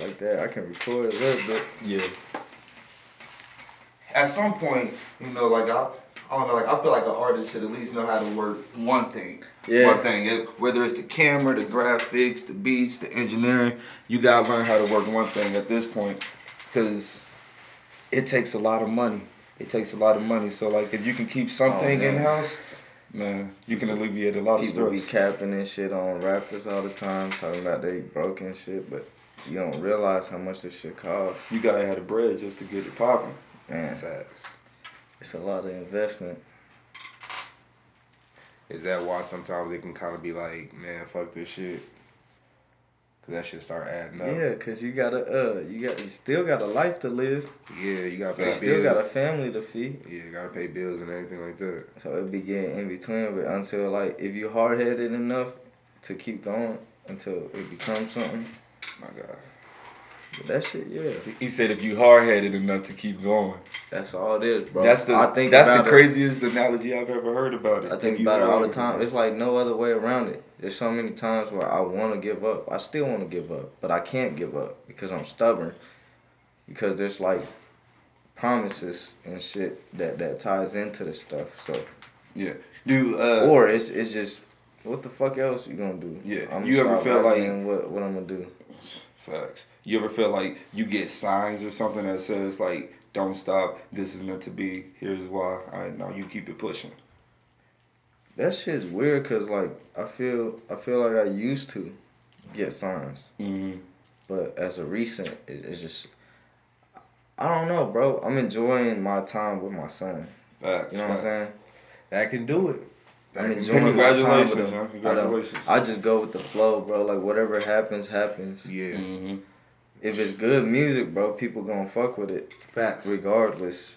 like that. I can record a little bit. Yeah. At some point, you know, like I, I don't know, like I feel like an artist should at least know how to work one thing. Yeah. One thing, It- whether it's the camera, the graphics, the beats, the engineering, you gotta learn how to work one thing at this point, because it takes a lot of money. It takes a lot of money. So like, if you can keep something Oh, in house, man, you can alleviate a lot People of be stress. capping and shit on rappers all the time, talking about they broke and shit, but you don't realize how much this shit costs. You gotta have the bread just to get it popping. Man, Facts. it's a lot of investment. Is that why sometimes it can kind of be like, man, fuck this shit? Cause that shit start adding up. Yeah, cause you gotta uh, you got you still got a life to live. Yeah, you gotta You pay still bills. got a family to feed. yeah, you gotta pay bills and everything like that. So it be getting in between, but until like if you hard headed enough to keep going until it becomes something. My God. But that shit, yeah, He said if you hard headed enough to keep going. that's all it is, bro. That's the I think that's the about it- craziest analogy I've ever heard about it. I think about it all the time. It's like no other way around it. There's so many times where I want to give up. I still want to give up, but I can't give up because I'm stubborn. Because there's like promises and shit that that ties into the stuff. So Yeah. Do uh or it's it's just what the fuck else you gonna do? Yeah. I'm You ever feel like- what what I'm gonna do? Facts. You ever feel like you get signs or something that says like don't stop, this is meant to be, here's why. I know you keep it pushing. That shit's weird because like I feel I feel like I used to get signs. Mm-hmm. But as a recent, it, it's just I don't know, bro. I'm enjoying my time with my son. Facts. You know what I'm saying? That can do it. That I'm can enjoying do my time with Congratulations, I. I just go with the flow, bro. Like whatever happens, happens. Yeah. Mm-hmm. If it's good music, bro, people gonna fuck with it Facts. regardless.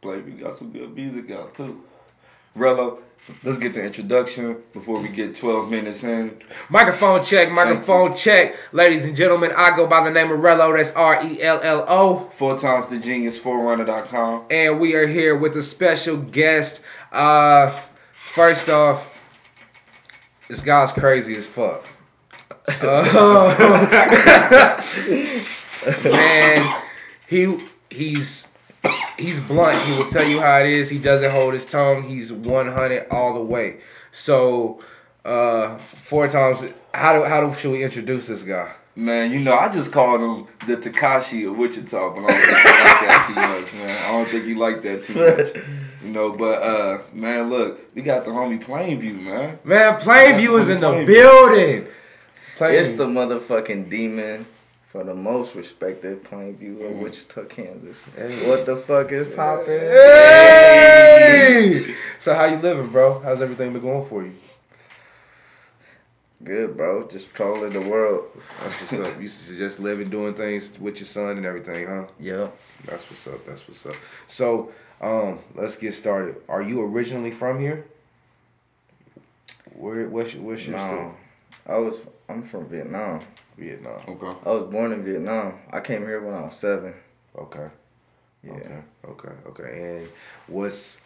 Blake, we got some good music out too. Rello, let's get the introduction before we get 12 minutes in. Microphone check, microphone check. Ladies and gentlemen, I go by the name of Rello. That's R E L L O. Four times the genius, forerunner.com. And we are here with a special guest. Uh, first off, this guy's crazy as fuck. Uh, man, he he's he's blunt. He will tell you how it is. He doesn't hold his tongue. He's one hundred all the way. So, uh, four times. How do how do should we introduce this guy? Man, you know, I just called him the Tekashi of Wichita, but I don't think he like that too much, man. I don't think he like that too much. You know, but uh man, look, we got the homie Plainview, man. Man, Plainview is in the Plainview. building. Plainview. It's the motherfucking demon for the most respected Plainview of Wichita, Kansas. Hey. What the fuck is poppin'? Hey! So how you living, bro? How's everything been going for you? Good, bro. Just trolling the world. That's what's up. You just living, doing things with your son and everything, huh? Yeah. That's what's up. That's what's up. So, um, let's get started. Are you originally from here? Where? What's your, what's your No. story? I was. I'm from Vietnam. Vietnam. Okay. I was born in Vietnam. I came here when I was seven. Okay. Yeah. Okay. Okay. Okay. And what's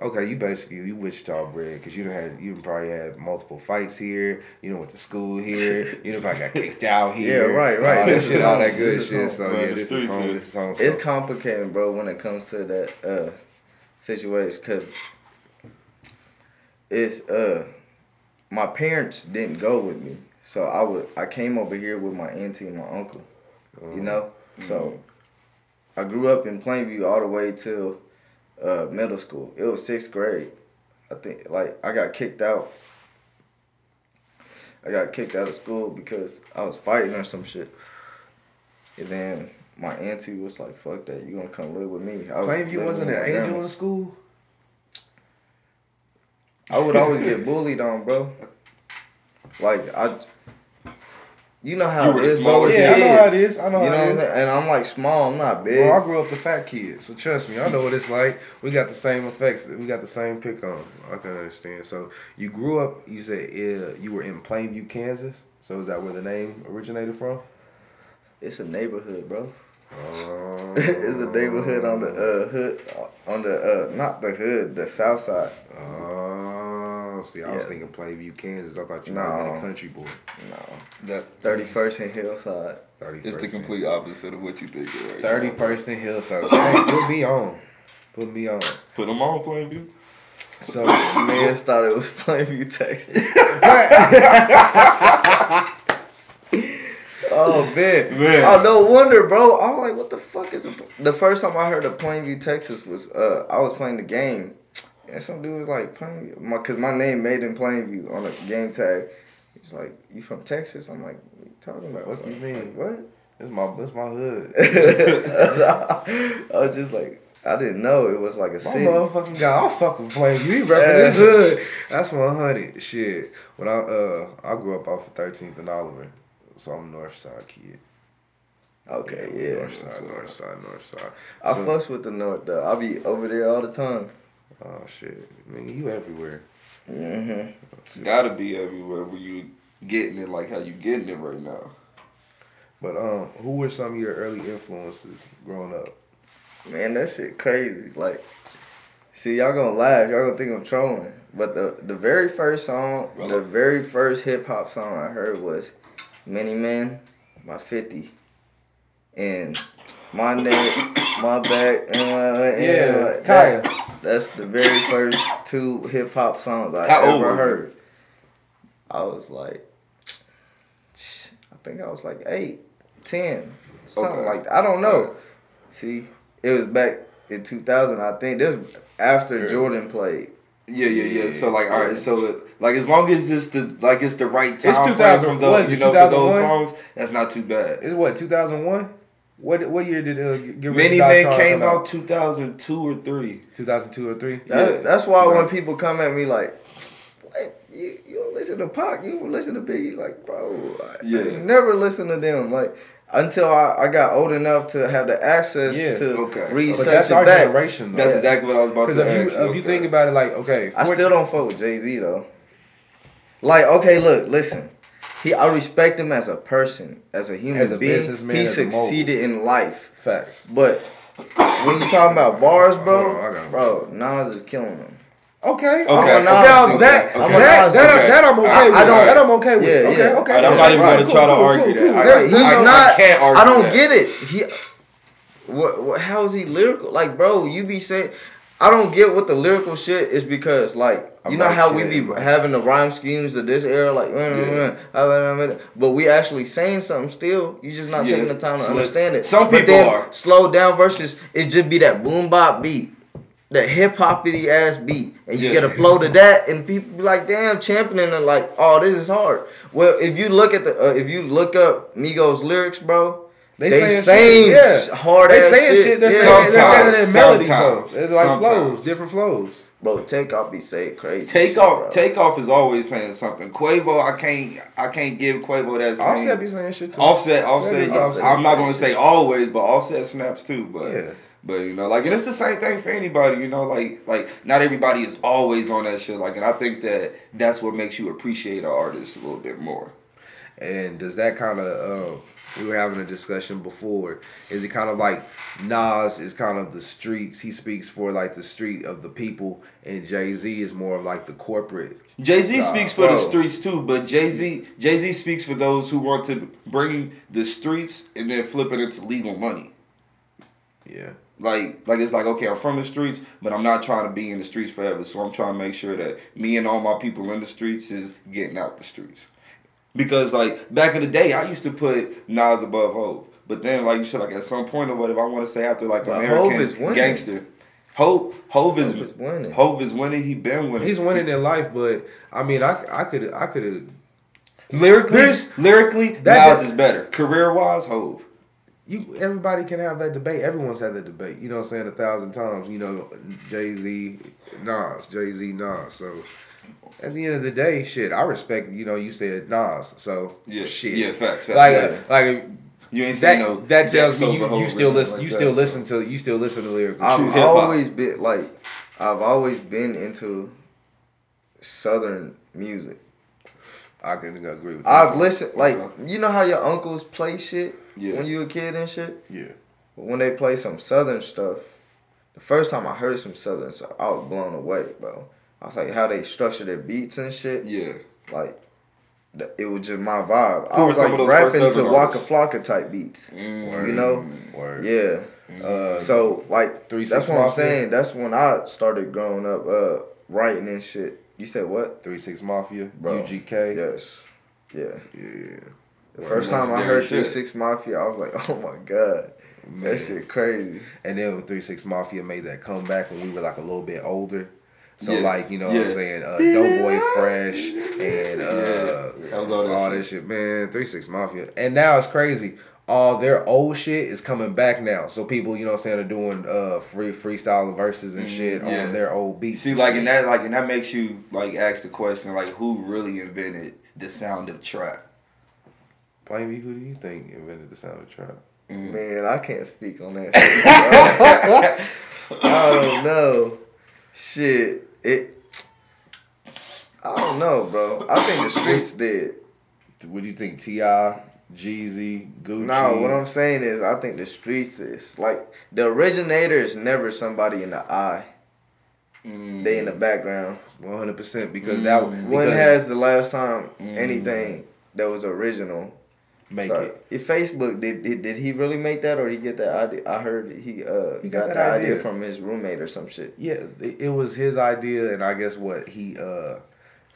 okay? You basically you Wichita bred because you done had you probably had multiple fights here. You done went to school here. you done probably got kicked out here. Yeah, right, right. All This shit, all that good This shit. home. So Right, yeah, this is home. This is home. It's So- complicated, bro, when it comes to that uh situation because it's uh my parents didn't go with me, so I would I came over here with my auntie and my uncle. You know, so I grew up in Plainview all the way till uh, middle school. It was sixth grade. I think like I got kicked out. I got kicked out of school because I was fighting or some shit. And then my auntie was like, "Fuck that! You gonna come live with me?" I was Plainview living wasn't an angel in school. I would always get bullied on, bro. Like I, you know how You it were bro. smallest with Yeah, I know kids. how it is. I know you how know it what I'm is. saying? And I'm like small. I'm not big. Bro, I grew up the fat kid, so trust me, I know what it's like. We got the same effects. We got the same pick on. I can understand. So you grew up. You said uh, you were in Plainview, Kansas. So is that where the name originated from? It's a neighborhood, bro. Oh, it's a neighborhood on the uh, hood, on the uh, not the hood, the south side. Oh, see. I was thinking Plainview, Kansas. I thought you might have been a country boy. No. That Thirty first and Hillside. 31st it's the complete opposite of what you think. Right now. 31st and Hillside. Hey, put me on. Put me on. Put them on Plainview. So Man thought it was Plainview, Texas. oh man. Man. Oh no wonder, bro. I was like, what the fuck is a, the first time I heard of Plainview, Texas was uh I was playing the game, and some dude was like Plainview, my cause my name made in Plainview on a game tag. He's like, you from Texas? I'm like, what you talking about? What you mean? What? this my this my hood. I was just like, I didn't know it was like a My city. motherfucking guy, I'll fuck with Plainview. He reppin' his hood. That's one hundred. Shit. When I uh I grew up off of thirteenth and Oliver. So I'm north side kid. Okay, yeah. North side, north side, north side. I So- fucks with the north though. I be over there all the time. Oh shit. I mean you everywhere. Mm-hmm. Gotta be everywhere where you getting it like how you getting it right now. But um, who were some of your early influences growing up? Man, that shit crazy. Like, see, y'all gonna laugh. Y'all gonna think I'm trolling. But the the very first song, the very first hip hop song I heard was "Many Men" by Fifty, and my neck, my back, and my and Yeah, Khia. That- That's the very first two hip hop songs I How ever you? heard. I was like, I think I was like eight, ten, something Okay. like that. I don't know. See, it was back in 2000. I think this after Yeah. Jordan played. Yeah, yeah, yeah. So like, all right. So like, as long as it's the like it's the right time It's frame 2000 from those, you know, for those songs, that's not too bad. Is what two thousand one? What what year did uh, Get Rich Many or Die Men came come out 2002 or three. Two thousand two or three. That, Yeah. That's why when people come at me like, what? You, you don't listen to Pac, you don't listen to Biggie. Like, bro, I, Yeah. I never listen to them. Like, until I, I got old enough to have the access Yeah. to Okay. research But that's it our back. generation though. That's Yeah. exactly what I was about Because to if ask you if you think about it, like okay, I still don't fuck with Jay Z though. Like, okay, look, listen. He, I respect him as a person, as a human As a being. businessman, he as a succeeded in life. facts. But when you talking about bars, bro, on, I got bro, Nas is killing him. Okay. Okay. Okay. Now, Now okay, that okay. that, I'm a that, that, okay. that I'm okay I- with. I don't- that I'm okay with. Yeah, okay. yeah. Okay. And I'm not even right, gonna cool, try to cool, argue cool, that. I- He's I- no- not. can't argue I don't that. get it. He, what, what? How is he lyrical? Like, bro, you be saying. I don't get what the lyrical shit is because, like, you I'm know how we be having the rhyme schemes of this era, like, mm, mm, Yeah. Mm, uh, uh, uh, but we actually saying something still. You just not Yeah. taking the time to understand it. Some But people then are. slow down versus it just be that boom bop beat, that hip hoppity ass beat, and you Yeah. get a flow to that, and people be like, damn, championing it, like, oh, this is hard. Well, if you look at the, uh, if you look up Migos lyrics, bro. They, They saying, saying shit, yeah. hard they ass saying shit. shit. They're Yeah. saying, they're saying it in Sometimes, melody sometimes, flows. It's like sometimes. flows, different flows. Bro, Takeoff be saying crazy. Take shit, off, bro. Takeoff is always saying something. Quavo, I can't, I can't give Quavo that same. Offset be saying shit too. Offset, offset. Yeah, Offset I'm not gonna saying say always, but offset snaps too. But Yeah. but you know, like, and it's the same thing for anybody. You know, like like not everybody is always on that shit. Like, and I think that that's what makes you appreciate an artist a little bit more. And does that kind of uh, we were having a discussion before? Is it kind of like Nas is kind of the streets? He speaks for like the street of the people, and Jay Z is more of like the corporate. Jay Z speaks for the streets too, but Jay Z Jay Z speaks for those who want to bring the streets and then flip it into legal money. Yeah. Like, like it's like okay, I'm from the streets, but I'm not trying to be in the streets forever. So I'm trying to make sure that me and all my people in the streets is getting out the streets. Because like back in the day, I used to put Nas above Hov, but then like you should like at some point or whatever, I want to say after like But American gangster, Hov Hov is Hov is winning. Hov is winning. He been winning. He's winning in life, but I mean, I I could I could have. lyrically. There's- lyrically, that- Nas is better. Career wise, Hov. You everybody can have that debate. Everyone's had that debate. You know what I'm saying a thousand times. You know, Jay Z, Nas, Jay Z, Nas. So at the end of the day, shit, I respect. You know, you said Nas. So Yeah, shit. yeah, facts, facts, Like facts. like You ain't saying that. no. that tells me you, you still listen. like you that, still so. listen to you still listen to lyrical. I've True hip-hop. always been like, I've always been into Southern music. I can agree with. I've listened, like, Uh-huh. you know how your uncles play shit Yeah. when you a kid and shit? Yeah. But when they play some Southern stuff, the first time I heard some Southern stuff, I was blown away, bro. I was like how they structure their beats and shit. Yeah. Like, it was just my vibe. I Who were was like rapping to Waka? Flocka type beats. Mm. You know? Word. Yeah. Uh, So like Three that's what I'm saying. That's when I started growing up, uh, writing and shit. You said what? Three Six Mafia, Bro. UGK. Yes. Yeah. Yeah. The first time I heard shit. Three Six Mafia, I was like, oh my god, Man. that shit crazy. And then Three Six Mafia made that comeback when we were like a little bit older. So Yeah. like you know what I'm saying, uh, Doughboy Fresh and uh, Yeah. That was all that all shit. that shit, man. Three Six Mafia, and now it's crazy. All their old shit is coming back now. So people, you know what I'm saying, are doing uh free freestyle verses and shit Mm, yeah. on their old beats. See, and like, shit. and that, like, and that makes you like ask the question, like, who really invented the sound of trap? Plainview, who do you think invented the sound of trap? Man, I can't speak on that. shit. I don't know. Shit, it. I don't know, bro. I think the streets did. What do you think? T.I., Jeezy, Gucci. No, what I'm saying is, I think the streets is like the originator is never somebody in the eye. They in the mm. background. One hundred percent because that When has the last time mm. anything that was original? Make Sorry. it. If Facebook did, did did he really make that or did he get that idea? I heard he uh He got, got the that idea. idea. from his roommate or some shit. Yeah, it, it was his idea, and I guess what he uh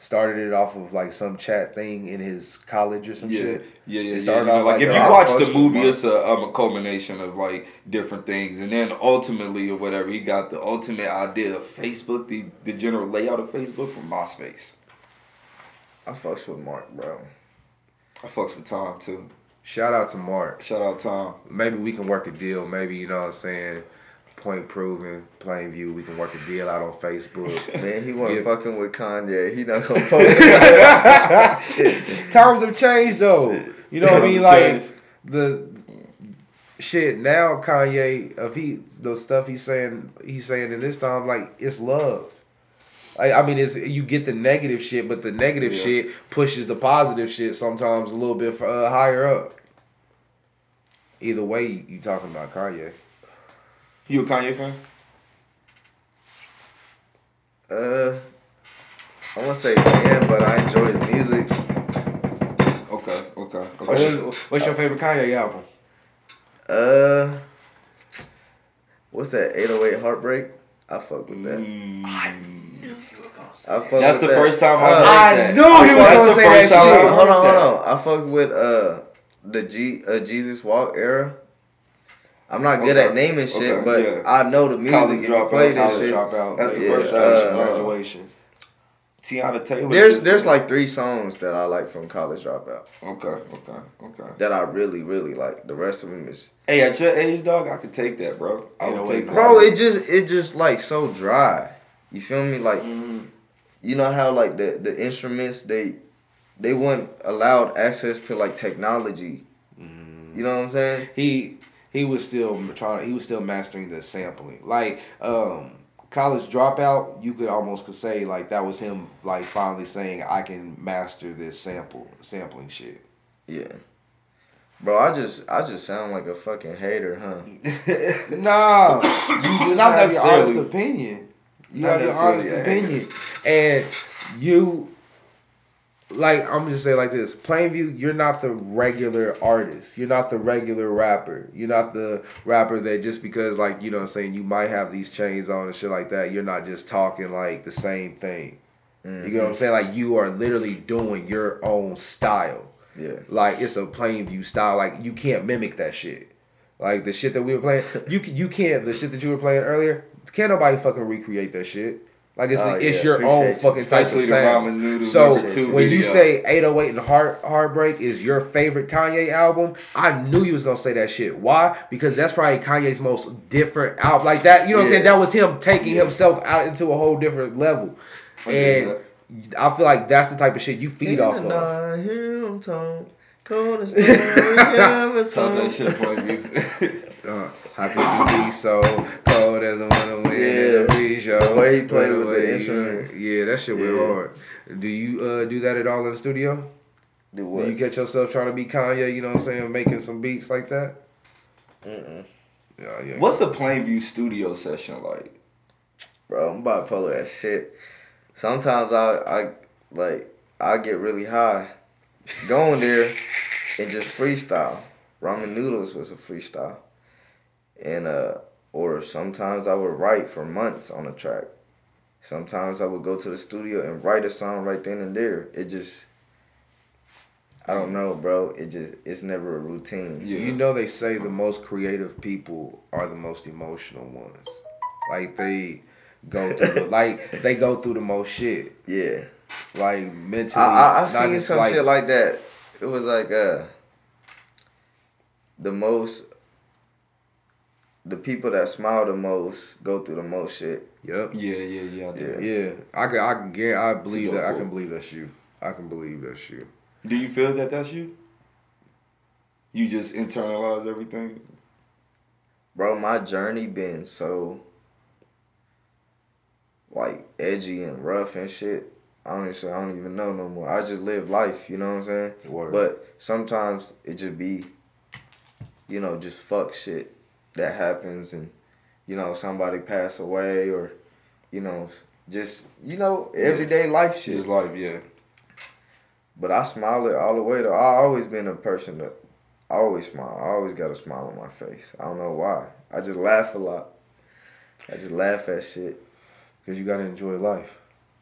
started it off of like some chat thing in his college or some Yeah, shit. yeah, yeah. It yeah. started You know, off like, like if you watch the movie, it's a, um, a culmination of like different things, and then ultimately or whatever, he got the ultimate idea of Facebook, the the general layout of Facebook from MySpace. I fucks with Mark, bro. I fucks with Tom too. Shout out to Mark. Shout out Tom. Maybe we can work a deal. Maybe you know what I'm saying. Point proven, plain view. We can work a deal out on Facebook. Man, he wasn't Give- fucking with Kanye. He not gonna fuck. Times have changed though. You know what I mean? Like the shit now. Kanye, if he the stuff he's saying, he's saying in this time, like it's loved. Like, I mean, it's you get the negative shit, but the negative Yeah. shit pushes the positive shit sometimes a little bit uh, higher up. Either way, you, you talking about Kanye. You a Kanye fan? uh, I want to say yeah, but I enjoy his music. Okay, okay. What's okay. your, what's your favorite Kanye album? Uh, what's that? 808 Heartbreak. I fuck with that. Mm. I fuck That's the that. first time I Uh, heard I that. knew he was That's gonna the say first that time shit. hold on, hold on. I fucked with uh the G uh, Jesus Walk era. I'm not good at naming shit, okay, but yeah. I know the music College and Dropout, play this College shit. Dropout. That's the Yeah, first uh, graduation. Teyana Taylor. There's there's like three songs that I like from College Dropout Okay, okay, okay. that I really really like. The rest of them is Hey, at your age, dog, I could take that, bro. I Ain't would take that. bro. It just it just like so dry. You feel me? Like Mhm. you know how like the the instruments they they weren't allowed access to like technology. You know what I'm saying? he he was still trying he was still mastering the sampling like um college dropout you could almost could say like that was him like finally saying i can master this sample sampling shit Yeah. Bro, I just I just sound like a fucking hater, huh? nah you just Not have your honest opinion you Not have your honest yeah. opinion and you like I'm just saying like this. Plainview, you're not the regular artist. You're not the regular rapper. You're not the rapper that just because like you know what I'm saying you might have these chains on and shit like that. You're not just talking like the same thing. You know what I'm mm-hmm. saying? Like you are literally doing your own style. Yeah. Like it's a Plainview style. Like you can't mimic that shit. Like the shit that we were playing, you you can't. The shit that you were playing earlier, can't nobody fucking recreate that shit. Like it's Oh, it's yeah, your own appreciate you. fucking type of Especially the sound. So number two when you video. say 808 and Heart Heartbreak is your favorite Kanye album, I knew you was gonna say that shit. Why? Because that's probably Kanye's most different album. Like that, you know what I'm saying? That was him taking himself out into a whole different level. I And I feel like that's the type of shit you feed off And of. I hear him talk, cold as snow, never Talk that shit for me. Uh, how could you be so cold as a winter wind in Yeah. a free show? The way he played with the instruments. Yeah, that shit went Yeah. hard. Do you uh, do that at all in the studio? Do what? Do you catch yourself trying to be Kanye? You know what I'm saying, making some beats like that? Mm-mm. Yeah, yeah. What's a Plainview studio session like? Bro, I'm bipolar as shit. sometimes I I like I get really high, going there, and just freestyle. Ramen noodles was a freestyle, and uh, or sometimes I would write for months on a track. Sometimes I would go to the studio and write a song right then and there. It just, I don't know, bro. It just it's never a routine. Yeah. You know they say the most creative people are the most emotional ones. Like they go through the, like they go through the most shit. Yeah. Like mentally. I I, I seen some like, shit like that. It was like uh the most the people that smile the most go through the most shit. Yep. Yeah, yeah, yeah. Yeah. Yeah. I can I can get I believe dope that I can believe that's you. I can believe that's you. Do you feel that that's you? You just internalize everything. Bro, my journey been so like edgy and rough and shit. Honestly, I don't even know no more. I just live life, you know what I'm saying? Word. But sometimes it just be, you know, just fuck shit that happens and, you know, somebody pass away or, you know, just, you know, everyday life shit. Just life, yeah. But I smile it all the way though. I always been a person that I always smile. I always got a smile on my face. I don't know why. I just laugh a lot. I just laugh at shit. Cause you gotta enjoy life.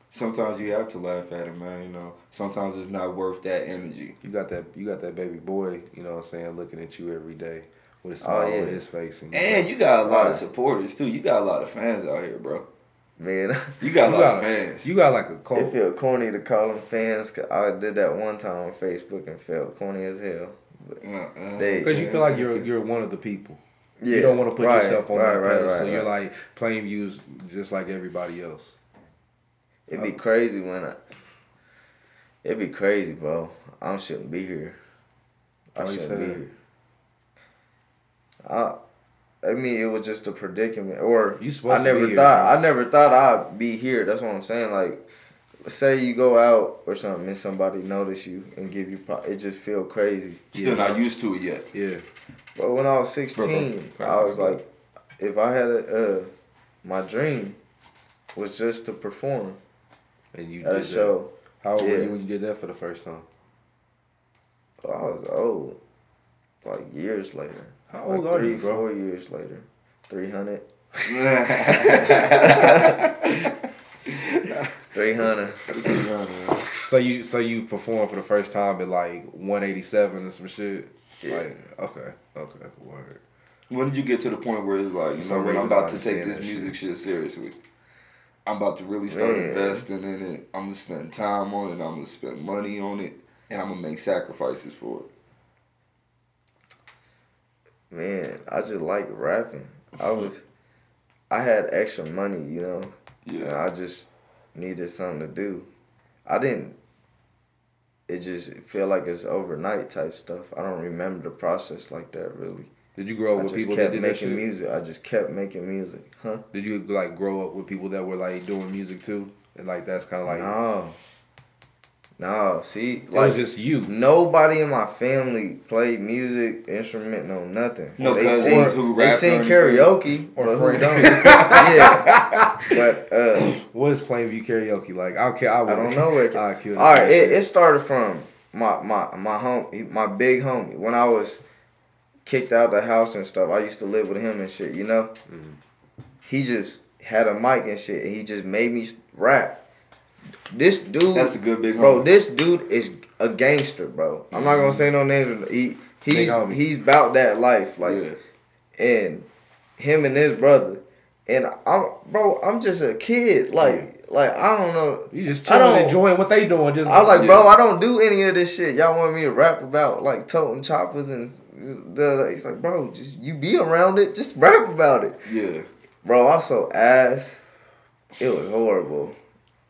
Sometimes you have to laugh at it, man. You know, sometimes it's not worth that energy. You got that you got that baby boy, you know what I'm saying, looking at you every day with a Oh, smile yeah. on his face and, And you got a lot Right. of supporters too. You got a lot of fans out here, bro. Man, You got a You lot got of a- fans. you got like a it cult. feel corny to call them fans. 'cause I did that one time on Facebook and felt corny as hell. Uh-uh. They- Because you feel like you're you're one of the people. Yeah, you don't want to put right, yourself on right, that right, pedestal. right, You're like Plainview's just like everybody else. It'd be crazy when I. It'd be crazy, bro. I shouldn't be here. I you shouldn't be that? here. I, I mean, it was just a predicament, or You supposed I to never here, thought. bro. I never thought I'd be here. That's what I'm saying. Like, say you go out or something and somebody notice you and give you, pro- it just feel crazy. Still not used to it yet. Yeah. But when I was 16, Bro, bro, I was bro. like, if I had a, uh, my dream was just to perform And you at a did that. show. How old were you when you did that for the first time? Oh, I was old, like years later. How old like are three, you, bro? Four years later, three hundred. Three hundred. So you so you performed for the first time at like 187 and some shit. Yeah. Like okay, okay, word. when did you get to the point where it's like, you know some what, I'm about to take this that music shit. seriously. I'm about to really start Man. investing in it. I'm gonna spend time on it. I'm gonna spend money on it, and I'm gonna make sacrifices for it. Man, I just like rapping. I was, I had extra money, you know. And Yeah, I just needed something to do. I didn't. It just feel like it's overnight type stuff. I don't remember the process like that really. Did you grow up I with people that kept did that making shit? music. I just kept making music, huh? Did you like grow up with people that were like doing music too? And like that's kind of like no, no. See, it like was just you. nobody in my family played music, instrument, no nothing. No they cousins sing, who they sing or anything? karaoke Or but who don't? yeah, but uh, What is Plainview karaoke like? I'll kill. I, I don't know where. I'll kill. All right, it, it started from my my my home, my big homie. When I was kicked out the house and stuff, I used to live with him and shit. You know, Mm-hmm. he just had a mic and shit, and he just made me rap. This dude, that's a good big bro. homie. This dude is a gangster, bro. I'm not gonna say no names. He he's he's about that life, like, yeah. and him and his brother. And I'm, bro. I'm just a kid, like, like I don't know. You just I chilling, don't- enjoying what they doing. Just I was like, Yeah. bro, I don't do any of this shit. Y'all want me to rap about like toting choppers and he's like, bro, just you be around it, just rap about it, Yeah. bro. Also, ass, it was horrible.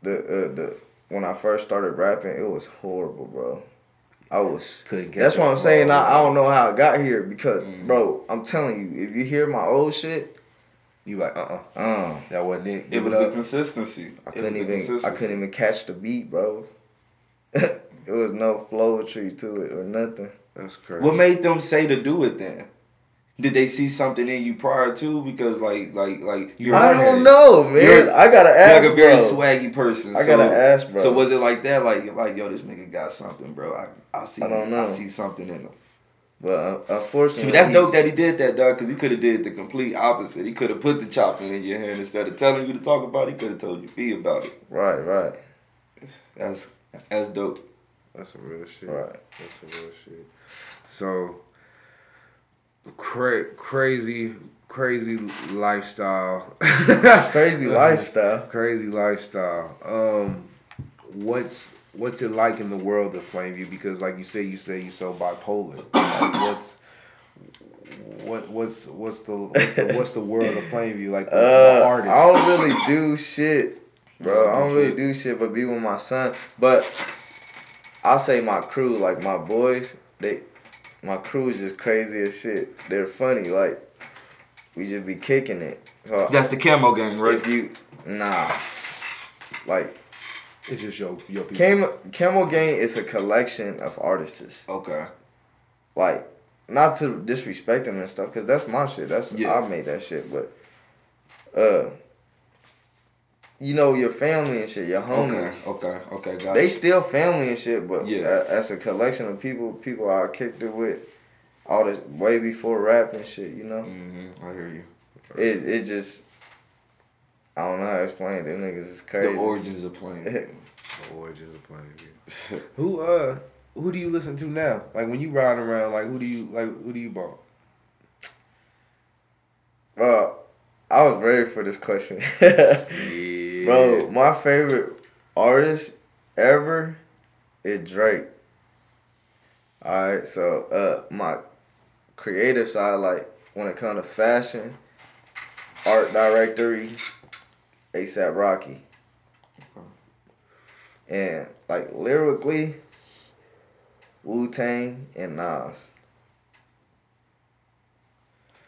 The uh, the when I first started rapping, it was horrible, bro. I was. Couldn't catch That's what I'm saying. I, I don't know how I got here because, Mm. bro, I'm telling you, if you hear my old shit, You like uh-uh uh-uh that wasn't it. It was it the consistency. I It couldn't even. I couldn't even catch the beat, bro. it was no flow flowetry to it or nothing. That's crazy. What made them say to do it then? Did they see something in you prior to? Because like like like you're I don't know, man. You're- I gotta ask. You're ask, like a very bro. swaggy person. I so, gotta ask, bro. So was it like that? Like like yo, this nigga got something, bro. I I see. I don't know. I see something in him. But uh, unfortunately, See, that's dope that he did that, dog. Because he could have did the complete opposite. He could have put the chopper in your hand instead of telling you to talk about it. He could have told you be about it. Right, right, That's that's dope. That's some real shit. right. That's some real shit. So, cra- crazy, crazy lifestyle. Crazy lifestyle. Crazy lifestyle. Um, what's what's it like in the world of Plainview? Because, like you say, you say you're so bipolar. Like, what's what what's what's the what's the what's the world of Plainview like? The, the Uh, artist. I don't really do shit, bro. You I don't don't really do shit but be with my son. But I say my crew, like my boys, they, my crew is just crazy as shit. They're funny, like we just be kicking it. So That's the camo gang, right? if you nah, like It's just your your people. Cam Camel Gang is a collection of artists. Okay. like not to disrespect them and stuff because that's my shit that's Yeah. i made that shit but uh you know your family and shit your Okay. homies Okay. Okay. Got they it. still family and shit but Yeah. yeah. as a collection of people people i kicked it with all this way before rap and shit you know Mm-hmm. I hear you. it's, it's just i don't know how to explain it them niggas is crazy The origins of playing. The origins of Plainview. who uh who do you listen to now? Like when you ride around, like who do you like who do you bought? bro i was ready for this question Yeah. Bro, my favorite artist ever is Drake. Alright, so uh my creative side, like when it comes to fashion, art directory, ASAP Rocky. And like lyrically, Wu Tang and Nas.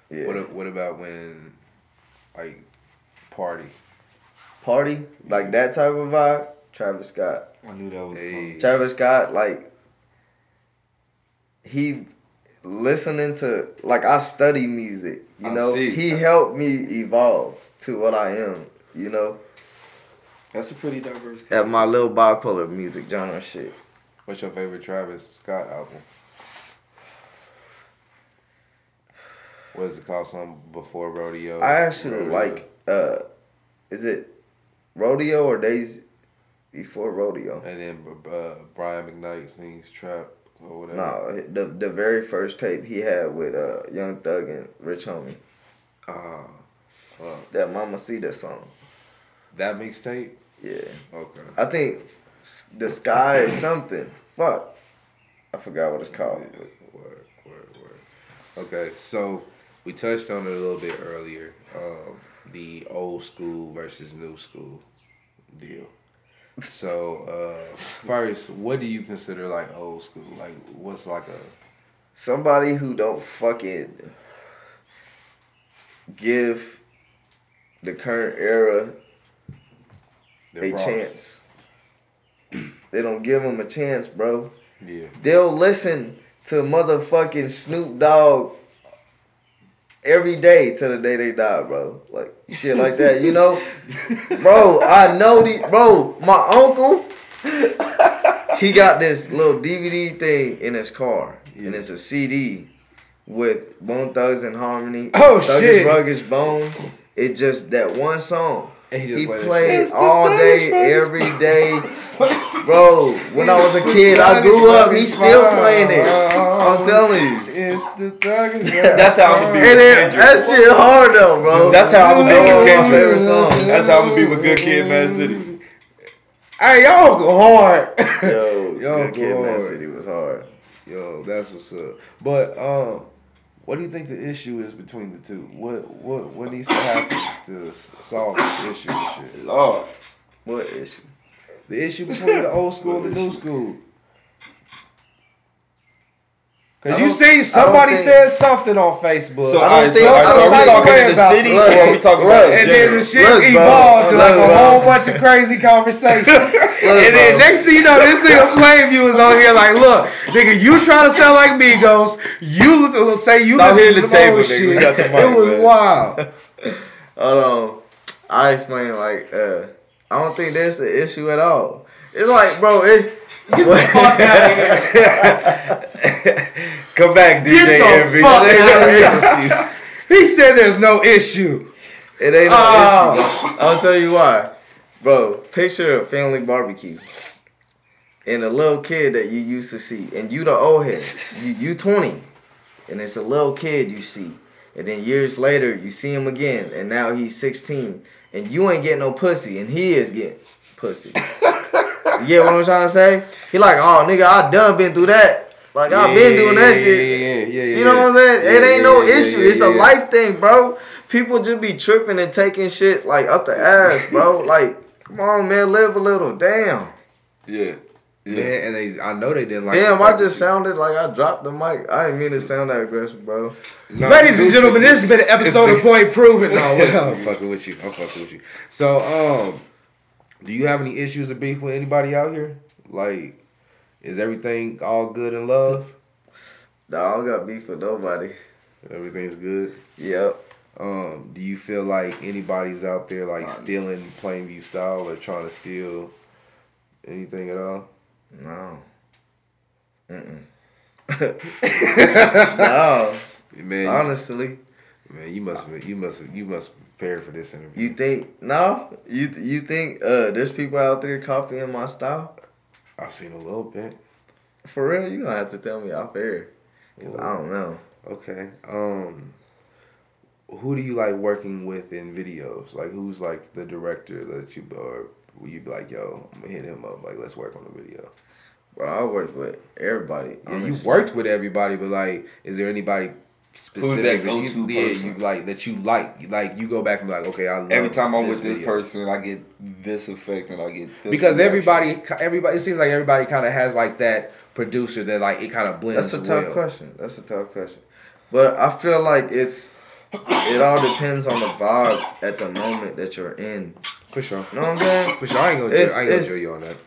Yeah. What what about when like party? Party, like that type of vibe, Travis Scott. I knew that was Hey. coming. Travis Scott, like he listening to like I study music, you I know. see. He helped me evolve to what I am, you know. That's a pretty diverse. At my little bipolar music genre shit. What's your favorite Travis Scott album? What is it called? Something before rodeo. I actually Rodeo. like uh is it Rodeo or Days Before Rodeo? And then uh, Brian McKnight sings trap or whatever. No, the the very first tape he had with uh Young Thug and Rich Homie. Ah, fuck. That Mama See that song. That mixtape. Yeah. Okay. I think the sky is something. Fuck. I forgot what it's called. Word, word, word. Okay, so we touched on it a little bit earlier. Um, the old school versus new school deal. So uh, first, what do you consider like old school? Like, what's like a Somebody who don't fucking give the current era a chance. They don't give them a chance, bro. Yeah. They'll listen to motherfucking Snoop Dogg every day till the day they die, bro. Like shit like that, you know? bro, I know the bro, my uncle he got this little DVD thing in his car. And it's a CD with Bone Thugs and Harmony. Oh, Thuggish shit. Ruggish Bone. It's just that one song. And he just He played shit. all day, every day. Bro, when I was a kid, I grew up, he Ruggish still playing it. I'm telling you. It's the thug. That's how I'm gonna be. And it, that shit hard though, bro. That's how I'm gonna be with my favorite Kendrick. song. That's how I'm gonna be with Good Kid, Mad City. Hey, y'all go hard. Yo, Yo, Good Kid, boy. Man City was hard. Yo, that's what's up. But um, what do you think the issue is between the two? What what what needs to happen to solve this issue and shit? Lord. What issue? The issue between the old school and the new school. Cause you see somebody think- said something on Facebook. So, I don't alright, so, think alright, so are we type of talking way in the about city some- or are we talking about Look, in and then the shit Look, bro. evolved to like Look, a bro. whole bunch of crazy conversation. and then next thing you know, this nigga Plainview is on here like, look, nigga, you trying to sound like Migos. You l- say you Stop listen to the table, nigga. shit. We got the mic, it was man. wild. Hold on. I explain like uh I don't think there's an issue at all. It's like, bro, it's Come back, Get DJ the Envy. fuck It ain't outta no here. issue. He said there's no issue. It ain't no Oh. issue. I'll tell you why. Bro, picture a family barbecue. And a little kid that you used to see. And you the old head. You you 20. And it's a little kid you see. And then years later you see him again. And now he's 16. And you ain't getting no pussy. And he is getting pussy. you get what I'm trying to say? He like, oh nigga, I done been through that. Like I've been doing that yeah, shit. Yeah, yeah, yeah, yeah. You know what I'm saying? Yeah, it ain't yeah, no yeah, issue. yeah, it's a life thing, bro. People just be tripping and taking shit like up the ass, bro. Like, come on, man, live a little. Damn. Yeah. Yeah. Man, and they, I know they didn't like. Damn, I just sounded like I dropped the mic. I didn't mean to sound that aggressive, bro. you- Nah, Ladies and gentlemen, this has been an episode of Point Proven. No, I'm fucking with you. I'm fucking with you. So, um, do you have any issues or beef with anybody out here? Like, is everything all good in love? Nah, I don't got beef with nobody. Everything's good. Yep. Um, do you feel like anybody's out there like stealing Plainview style or trying to steal anything at all? No. Mm-mm. no. Man, Honestly. man, you must you must you must prepare for this interview. You think no? You you think uh there's people out there copying my style? I've seen a little bit. For real? You gonna have to tell me off air. 'Cause I don't know. Okay. Um who do you like working with in videos? Like who's like the director that you or will you be like, yo, I'm gonna hit him up, like let's work on the video. Bro, I work with everybody. Yeah, you worked with everybody, but like is there anybody specific that you, go-to yeah, person? you like that you like like you go back and be like, okay, I love Every time I'm with this video. person, I get this effect and I get this. because reaction. everybody, everybody, it seems like everybody kind of has like that producer that like it kind of blends. That's a tough well. question. That's a tough question. But I feel like it's it all depends on the vibe at the moment that you're in. For sure. You know what I'm saying? For sure. I ain't gonna It's- I ain't gonna you on that.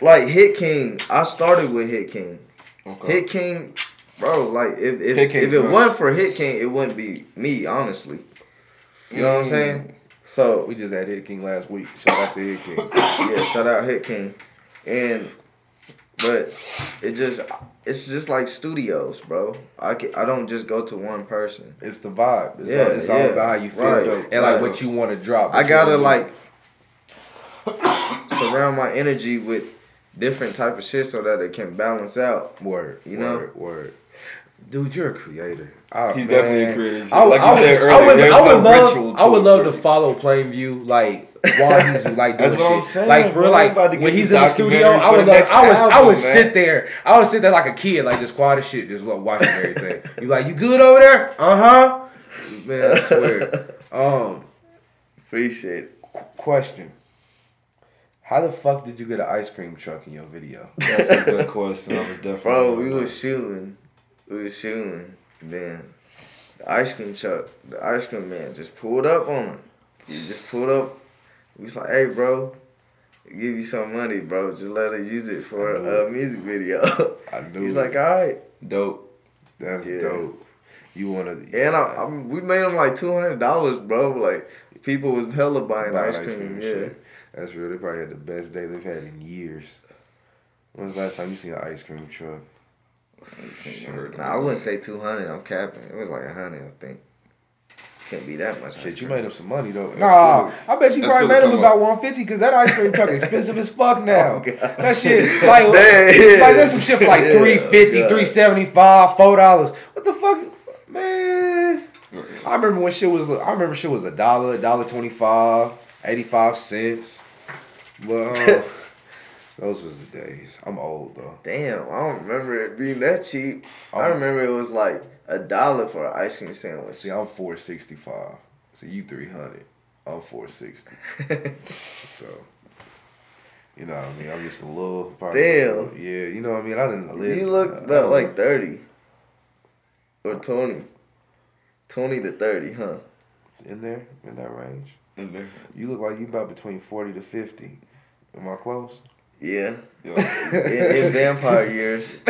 Like Hit King, I started with Hit King. Okay. Hit King, bro, like if if, if it nice. wasn't for Hit King, it wouldn't be me, honestly. You know what I'm mm. saying? So We just had Hit King last week. Shout out to Hit King. yeah, shout out Hit King. And but it just it's just like studios, bro. I can, I don't just go to one person. It's the vibe. It's, Yeah, all, it's all about how you feel Right, and like what you want to drop. I gotta like surround my energy with different type of shit so that it can balance out. word. you know? word, word. Dude, you're a creator. Oh, He's man. definitely a creator. I would, like you I would, said I earlier, would, there's I would no love, ritual I would love to me. follow Plainview like while he's like doing That's what I'm shit. saying, like for bro. like when he's in the studio, I for would the love, next I would, I album, would man. sit there, I would sit there like a kid, like just quiet as shit, just look, watching everything. you like, you good over there? Uh huh. Man, I swear. Um, Appreciate it. qu- question. How the fuck did you get an ice cream truck in your video? That's a good question. I was definitely. Bro, we was shooting. We was shooting. Then the ice cream truck, the ice cream man just pulled up on him. He just pulled up. We was like, hey bro, give you some money, bro. Just let us use it for a music video. I knew. He's like, alright. dope. that's Yeah. dope. You wanna? And I, I mean, we made him like two hundred dollars, bro. Like people was hella buying Buy ice ice cream. Yeah. shit. That's real. They probably had the best day they've had in years. When was the last time you seen an ice cream truck? Shit. Nah, I wouldn't say two hundred. I'm capping. It was like a hundred, I think. Can't be that much. Shit, you made up some money though. Nah, I bet you probably made a him about up. 150 because that ice cream truck expensive as fuck now. Oh, that shit, like, Damn. like there's some shit for like Yeah, 350 God. 375 $4. What the fuck? Man. I remember when shit was, I remember shit was a dollar, a dollar 25, 85 cents. But uh, those was the days. I'm old though. Damn, I don't remember it being that cheap. I Oh. remember it was like a dollar for an ice cream sandwich. See, I'm 465. So you 300. I'm 460. so, you know what I mean? I'm just a little. probably a Damn. little- yeah, you know what I mean? I didn't live. you look uh, I about like 30 or 20. 20 to 30, huh? in there, in that range. In there. You look like you about between 40 to 50. Am I close? Yeah. In, in vampire years.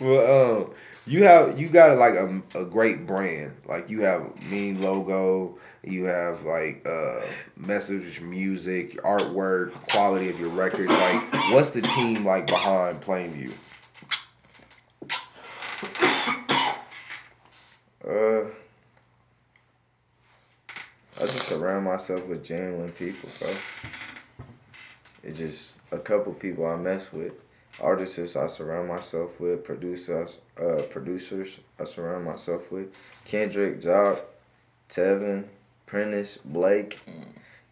well, um, you have you got like a, a great brand. Like you have mean logo. You have like uh, message, music, artwork, quality of your records. Like, what's the team like behind Plainview? Uh, I just surround myself with genuine people, bro. It's just a couple people I mess with. Artists I surround myself with, producers, uh, producers I surround myself with. Kendrick, Jock, Tevin, Prentice, Blake.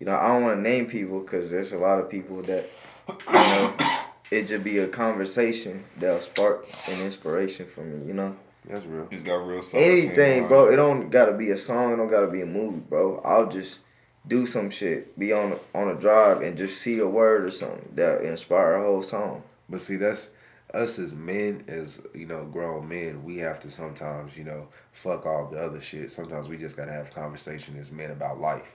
You know, I don't want to name people because there's a lot of people that, you know, it just be a conversation that'll spark an inspiration for me, you know? That's real. he's got real solid Anything, bro. It don't gotta be a song. It don't gotta be a movie, bro. I'll just do some shit, be on on a drive, and just see a word or something that inspire a whole song. But see, that's us as men, as you know, grown men. We have to sometimes, you know, fuck all the other shit. Sometimes we just gotta have conversation as men about life,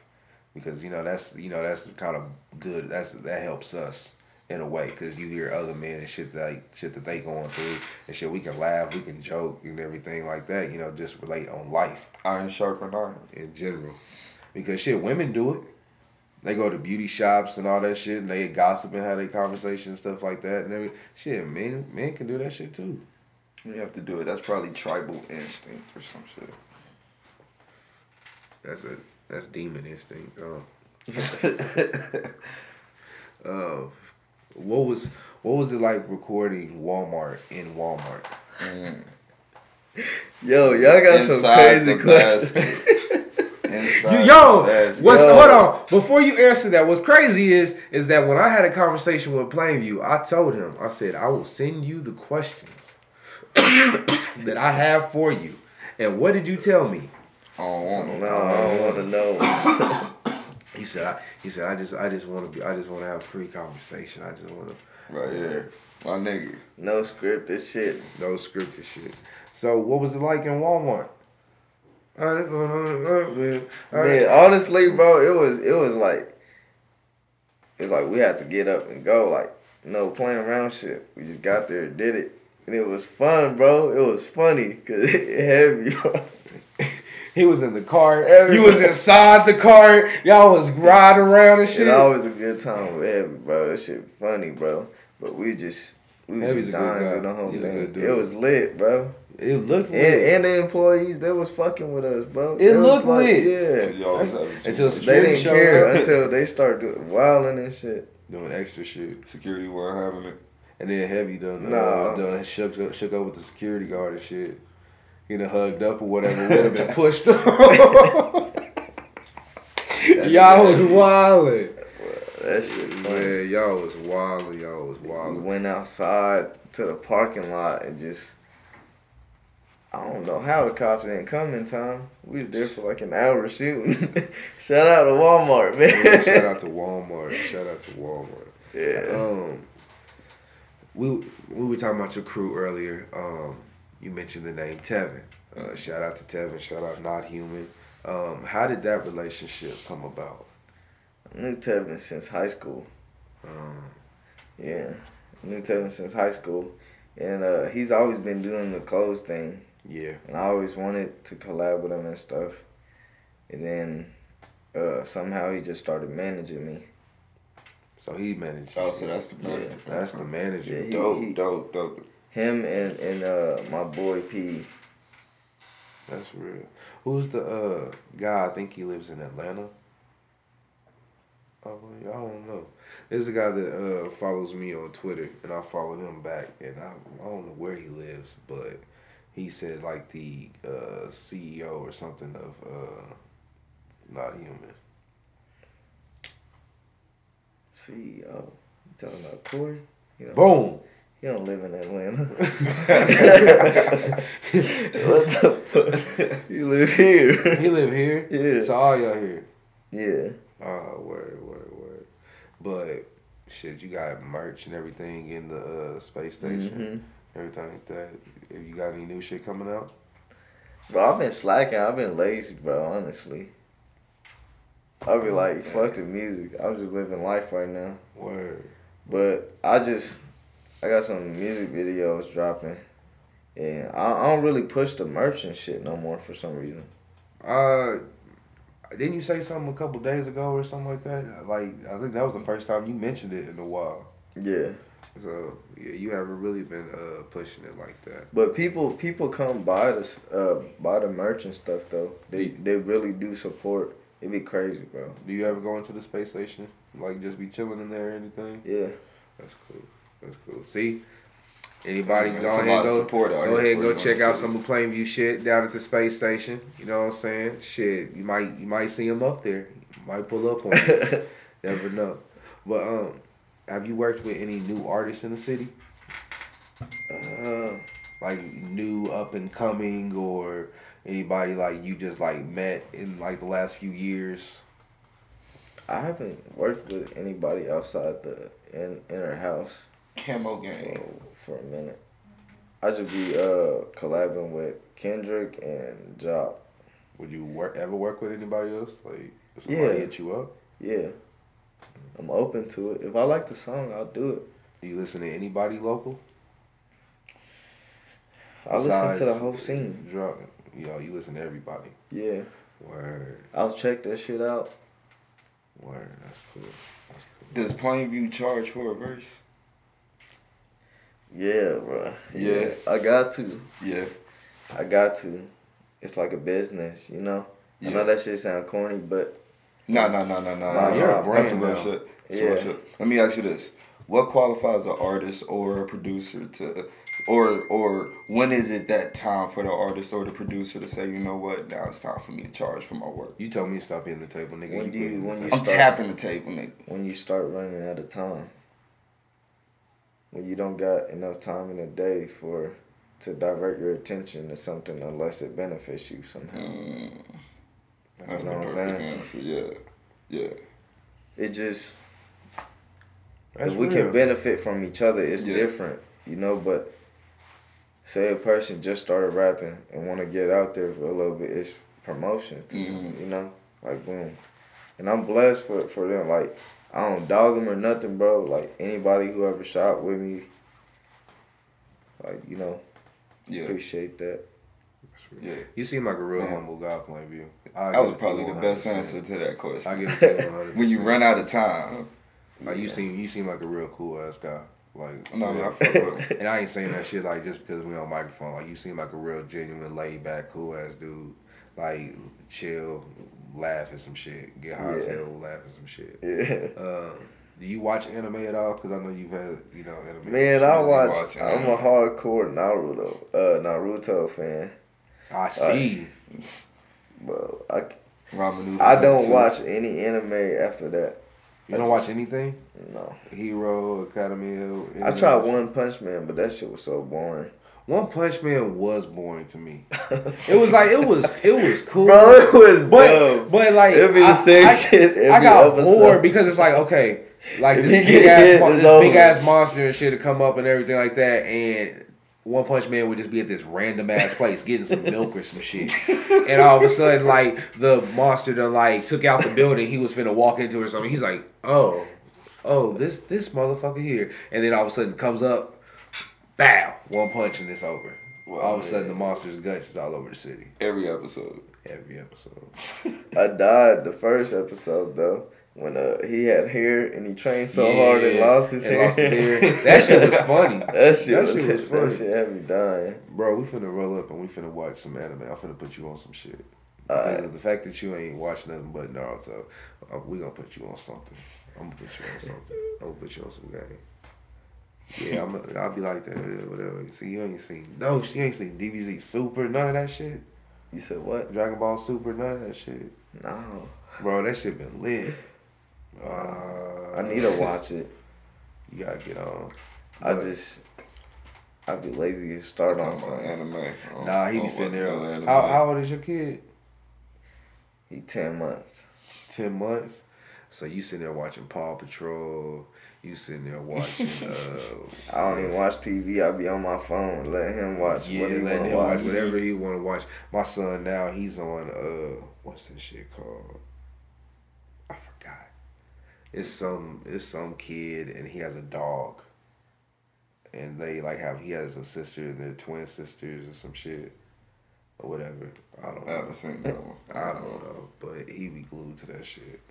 because you know that's you know that's kind of good. That's that helps us in a way, because you hear other men and shit that shit that they going through and shit. We can laugh, we can joke, and everything like that. You know, just relate on life Iron sharpen iron. in general, because shit, women do it. They go to beauty shops and all that shit, and they gossip and have their conversations and stuff like that. And every shit, men men can do that shit too. You have to do it. That's probably tribal instinct or some shit. That's a that's demon instinct. Oh. uh, what was what was it like recording Walmart in Walmart? Yo, y'all got some crazy questions. basket. Inside Yo, what's Yo. hold on before you answer that? What's crazy is is that when I had a conversation with Plainview, I told him I said I will send you the questions that I have for you. And what did you tell me? I don't want No, no. I want to know. He said I, he said I just I just want to be I just want to have a free conversation. I just want to Right here. My nigga. No scripted shit. no scripted shit. So what was it like in Walmart? Man, honestly, bro, it was it was like it was like we had to get up and go, like no playing around shit. We just got there, did it, and it was fun, bro. It was funny because it heavy, bro. He was in the car. Everybody- You was inside the car. Y'all was riding around and shit. It always a good time with heavy, bro. That shit funny, bro. But we just we was Heavy's just a good dying guy. through the whole He's thing. It was lit, bro. It looked And, lit. and the employees, they was fucking with us, bro. It They was looked like, lit. Yeah. You always have it Until They didn't care until they started doing wilding and shit. doing extra shit. security weren't having it. And then heavy done Nah. uh, done shook shook up with the security guard and shit. You know, hugged up or whatever would have been pushed on. y'all was wildin'. That shit funny. Man, y'all was wildin'. Y'all was We went outside to the parking lot and just I don't know how the cops didn't come in time. We was there for like an hour shooting. Shout out to Walmart, man. Yeah, shout out to Walmart. Shout out to Walmart. yeah. Um, we we were talking about your crew earlier. Um, you mentioned the name Tevin. Uh, shout out to Tevin. Shout out Not Human. Um, how did that relationship come about? I knew Tevin since high school. Um, Yeah. I knew Tevin since high school. And uh, he's always been doing the clothes thing. Yeah. And I always wanted to collab with him and stuff. And then uh, somehow he just started managing me. So he managed. Oh, so that's the manager. That's the manager. Yeah, he- Dope, dope, dope. Him and, and uh, my boy P. That's real. Who's the uh, guy? I think he lives in Atlanta. Oh, I don't know. There's a guy that uh, follows me on Twitter, and I followed him back, and I, I don't know where he lives, but he said like the uh, CEO or something of uh, Not Human. CEO. You talking about Corey? You know, Boom. He don't live in Atlanta. what the fuck? You live here. You live here. Yeah. So all y'all here. yeah. Oh, word, word, word. But shit, you got merch and everything in the uh, space station, Mhm. Everything like that. If you got any new shit coming out, Bro, I've been slacking. I've been lazy, bro, honestly. I'll be like, fuck the music. I'm just living life right now. Word. But I just, I got some music videos dropping, and I, I don't really push the merch and shit no more for some reason. Uh, didn't you say something a couple days ago or something like that? Like I think that was the first time you mentioned it in a while. Yeah, So yeah, you haven't really been uh pushing it like that. but people people come buy this uh buy the merch and stuff though. They they really do support. It'd be crazy, bro. Do you ever go into the space station? Like just be chilling in there or anything? Yeah. That's cool. That's cool. See, anybody Yeah, go ahead and go, support out go ahead and go check out some of the Plainview shit down at the space station. You know what I'm saying? Shit, you might you might see him up there. You might pull up on you. Never know. But um, have you worked with any new artists in the city? Uh, Like new up and coming or anybody like you just like met in like the last few years? I haven't worked with anybody outside the in inner house Camo gang. for, for a minute. I just be uh collabing with Kendrick and Job. Would you work ever work with anybody else? Like if somebody Yeah. hit you up? Yeah. I'm open to it. If I like the song, I'll do it. Do you listen to anybody local? I listen to the whole scene. Drop, yo, you listen to everybody. Yeah. Word, I'll check that shit out. word. That's cool. That's cool. Does Plainview charge for a verse? Yeah, bro. Yeah. I got to. Yeah. I got to. It's like a business, you know? Yeah. I know that shit sound corny, but No, no, no, no, no. Nah, you're a That's some brand real shit. That's Yeah. real shit. Let me ask you this: What qualifies an artist or a producer to, or or when is it that time for the artist or the producer to say, you know what, now it's time for me to charge for my work? You told me to stop hitting the table, nigga. When do you- when you. I'm start- tapping the table, nigga. when you start running out of time. When you don't got enough time in a day for to divert your attention to something unless it benefits you somehow. Mm, That's, that's the what I'm perfect saying. answer. Yeah, yeah. It just That's if we real. can benefit from each other, it's Yeah. different, you know. But say a person just started rapping and want to get out there for a little bit, it's promotion, to them, Mhm. you know. Like boom, and I'm blessed for for them. Like I don't dog them or nothing, bro. Like anybody who ever shot with me, like you know, Yeah, appreciate that. That's real. yeah. You seem like a real Man. humble guy, Plainview. That was probably the best answer to that I question. give it to 100%. When you run out of time, like you seem, you seem like a real cool ass guy. Like no, no, I fuck with him. And I ain't saying that shit like just because we on microphone. Like you seem like a real genuine, laid back, cool ass dude. Like chill, laugh at some shit, get high as Yeah. hell, laugh at some shit. Yeah. Um, do you watch anime at all? Because I know you've had you know anime. Man, I watch. watch I'm a hardcore Naruto, uh, Naruto fan, I see. bro. I, Ramen I don't too. watch any anime after that. you don't watch anything? No, Hero Academy. I tried One Punch Man, but that shit was so boring. One Punch Man was boring to me. It was like it was it was cool. Bro, it was But dumb. but like It'd be the I- same I, shit every I got episode. bored because it's like okay, like this big ass hit, mon- it's this big ass monster and shit to come up and everything like that, and One Punch Man would just be at this random ass place getting some milk or some shit, and all of a sudden like the monster done like took out the building he was finna walk into or something. He's like, oh, oh this this motherfucker here, and then all of a sudden comes up, bow, one punch and it's over. Wow, all of a sudden the monster's guts is all over the city. every episode. Every episode. I died the first episode though when uh he had hair and he trained so hard and lost his and hair. lost his hair. That shit was funny. that shit That was, shit was funny. That shit had me dying. Bro, we finna roll up and we finna watch some anime. I'm finna put you on some shit. Because of the fact that you ain't watched nothing but Naruto, uh, we gonna put you on something. I'm gonna put you on something. I'm gonna put you on some game. Yeah, I'm. gonna- I'll be like that. yeah, Whatever. See, you ain't seen. No, she ain't seen DBZ Super. None of that shit. You said what? Dragon Ball Super. None of that shit. No. Bro, that shit been lit. Uh, I need to watch it. You gotta get on. I But- just I'd be lazy to start on something. anime. I Nah, he be sitting there. no. How, how old is your kid? He ten months. ten months. So you sitting there watching Paw Patrol. You sitting there watching. uh, I don't even watch TV. I be on my phone, let him watch Yeah, letting him watch watch. whatever he want to watch. My son now he's on uh what's this shit called? I forgot. It's some it's some kid and he has a dog. And they like have he has a sister and they're twin sisters or some shit. Or whatever. I don't I haven't seen that one. I don't know. But he be glued to that shit.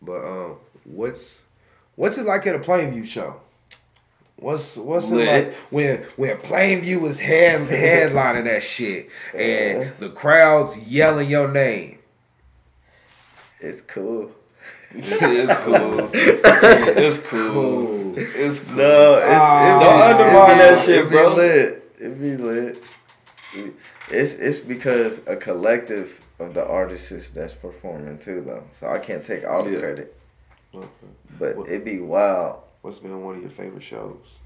But um what's what's it like at a Plainview show? What's what's Lit. it like when when Plainview is head, headlining that shit and the crowd's yelling your name? It's cool. It's cool. It's cool. It's cool. No, it, Ah. it, Don't it undermine be- that shit, it bro. Be lit. It be lit. It's it's because a collective of the artists that's performing too, though. So I can't take all the Yeah. credit, Okay. but What- it be wild. What's been one of your favorite shows?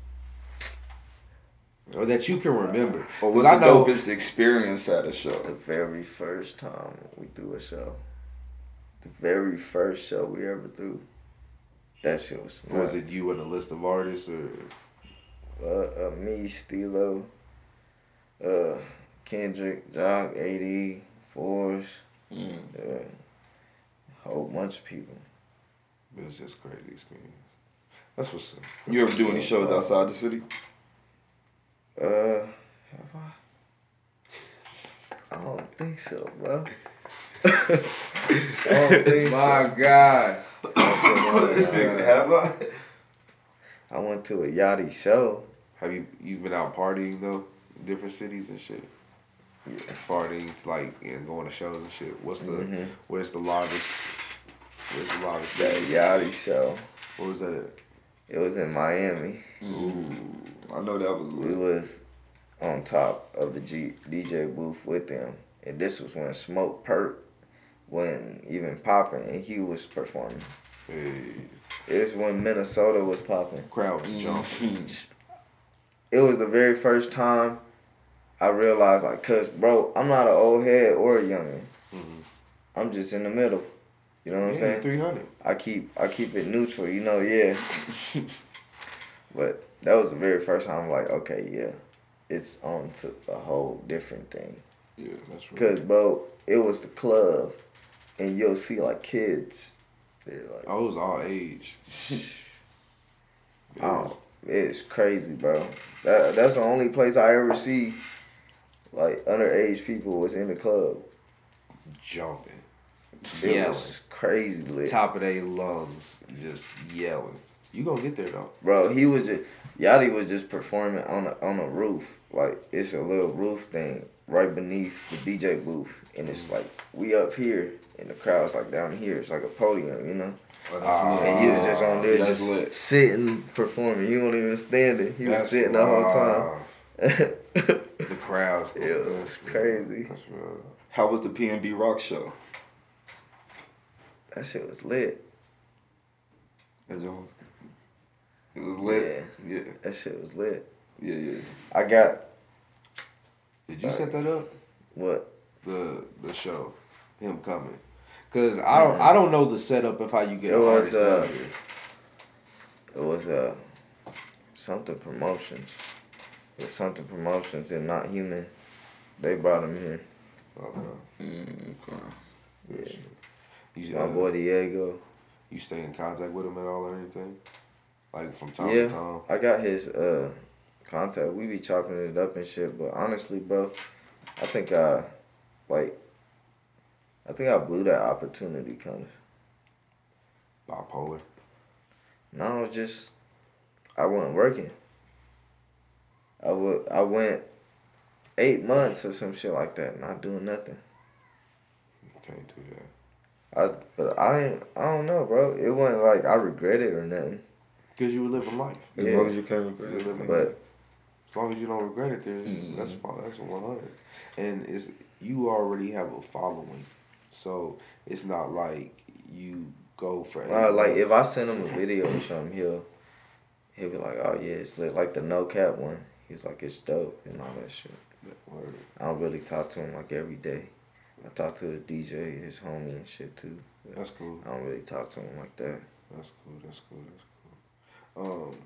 Or that you can remember. Or 'Cause what's I the know dopest experience at a show? The very first time we threw a show, the very first show we ever threw, that shit was. was it you and a list of artists or Uh, uh, me, Stilo, uh, Kendrick, Jock, AD, Force, Mm. uh, a whole bunch of people. it was just a crazy experience. That's what's up. You ever do any shows outside the city? Uh, have I? I don't think so, bro. I My. God. Have I? I went to a Yachty show. Have you you been out partying though? in Different cities and shit. Yeah. Partying to like and going to shows and shit. What's the Mhm. where's the largest where's the largest That city? Yachty show. What was that at? It was in Miami. Ooh, I know that was We was on top of the G- DJ booth with them, and this was when Smokepurpp wasn't even popping, and he was performing. Hey, It was when Minnesota was popping. crowd was jumping. Mhm. It was the very first time I realized, like, cause bro, I'm not an old head or a youngin. Mhm. I'm just in the middle. You know what I'm saying? Three hundred. I keep I keep it neutral, you know, yeah. but that was the very first time I'm like, okay, yeah, it's on to a whole different thing. Yeah, that's right. Cause bro, it was the club, and you'll see like kids. They're like, I was all age. oh, it's crazy, bro. That that's the only place I ever see like underage people was in the club. Jumping. It Yelling. was crazy lit. Top of their lungs, just yelling. You gonna get there though. Bro, he was just Yachty was just performing on a on a roof. Like it's a little roof thing right beneath the DJ booth, and it's like we up here, and the crowd's like down here. It's like a podium, you know. Ah, And he was just on there, That's just lit. sitting performing. He wasn't even standing. He was sitting the whole time. time. The crowds. yeah, It was crazy. That's real. How was the PNB Rock show? That shit was lit. It was, it was lit. Yeah. That shit was lit. Yeah, yeah. I got Did you set that up? what? The the show, him coming. Cause I don't I don't know the setup of how you get It an was, artist uh, here. It was uh something promotions. It was something promotions and not human. They brought him here. Okay. Mm, okay. Yeah. You, My uh, boy Diego. you stay in contact with him at all or anything? Like from time Yeah. to time. I got his uh contact. We be chopping it up and shit, but honestly, bro, I think I like I think I blew that opportunity kind of. Bipolar. No, just I wasn't working. I would I went eight months or some shit like that, not doing nothing. Can't do that. I but I ain't I don't know, bro. It wasn't like I regret it or nothing. Cause you were living life. As Yeah. long as you came But As long as you don't regret it, there's Mhm. that's fine. That's one hundred. And it's you already have a following, so it's not like you go for. uh, like if I send him a video or something, he'll he'll be like, "Oh yeah, it's lit." Like the no cap one, he's like, "It's dope" and all that shit. Word. I don't really talk to him like every day. I talk to the DJ, his homie and shit too. That's cool. I don't really talk to him like that. That's cool. That's cool. That's cool. Um,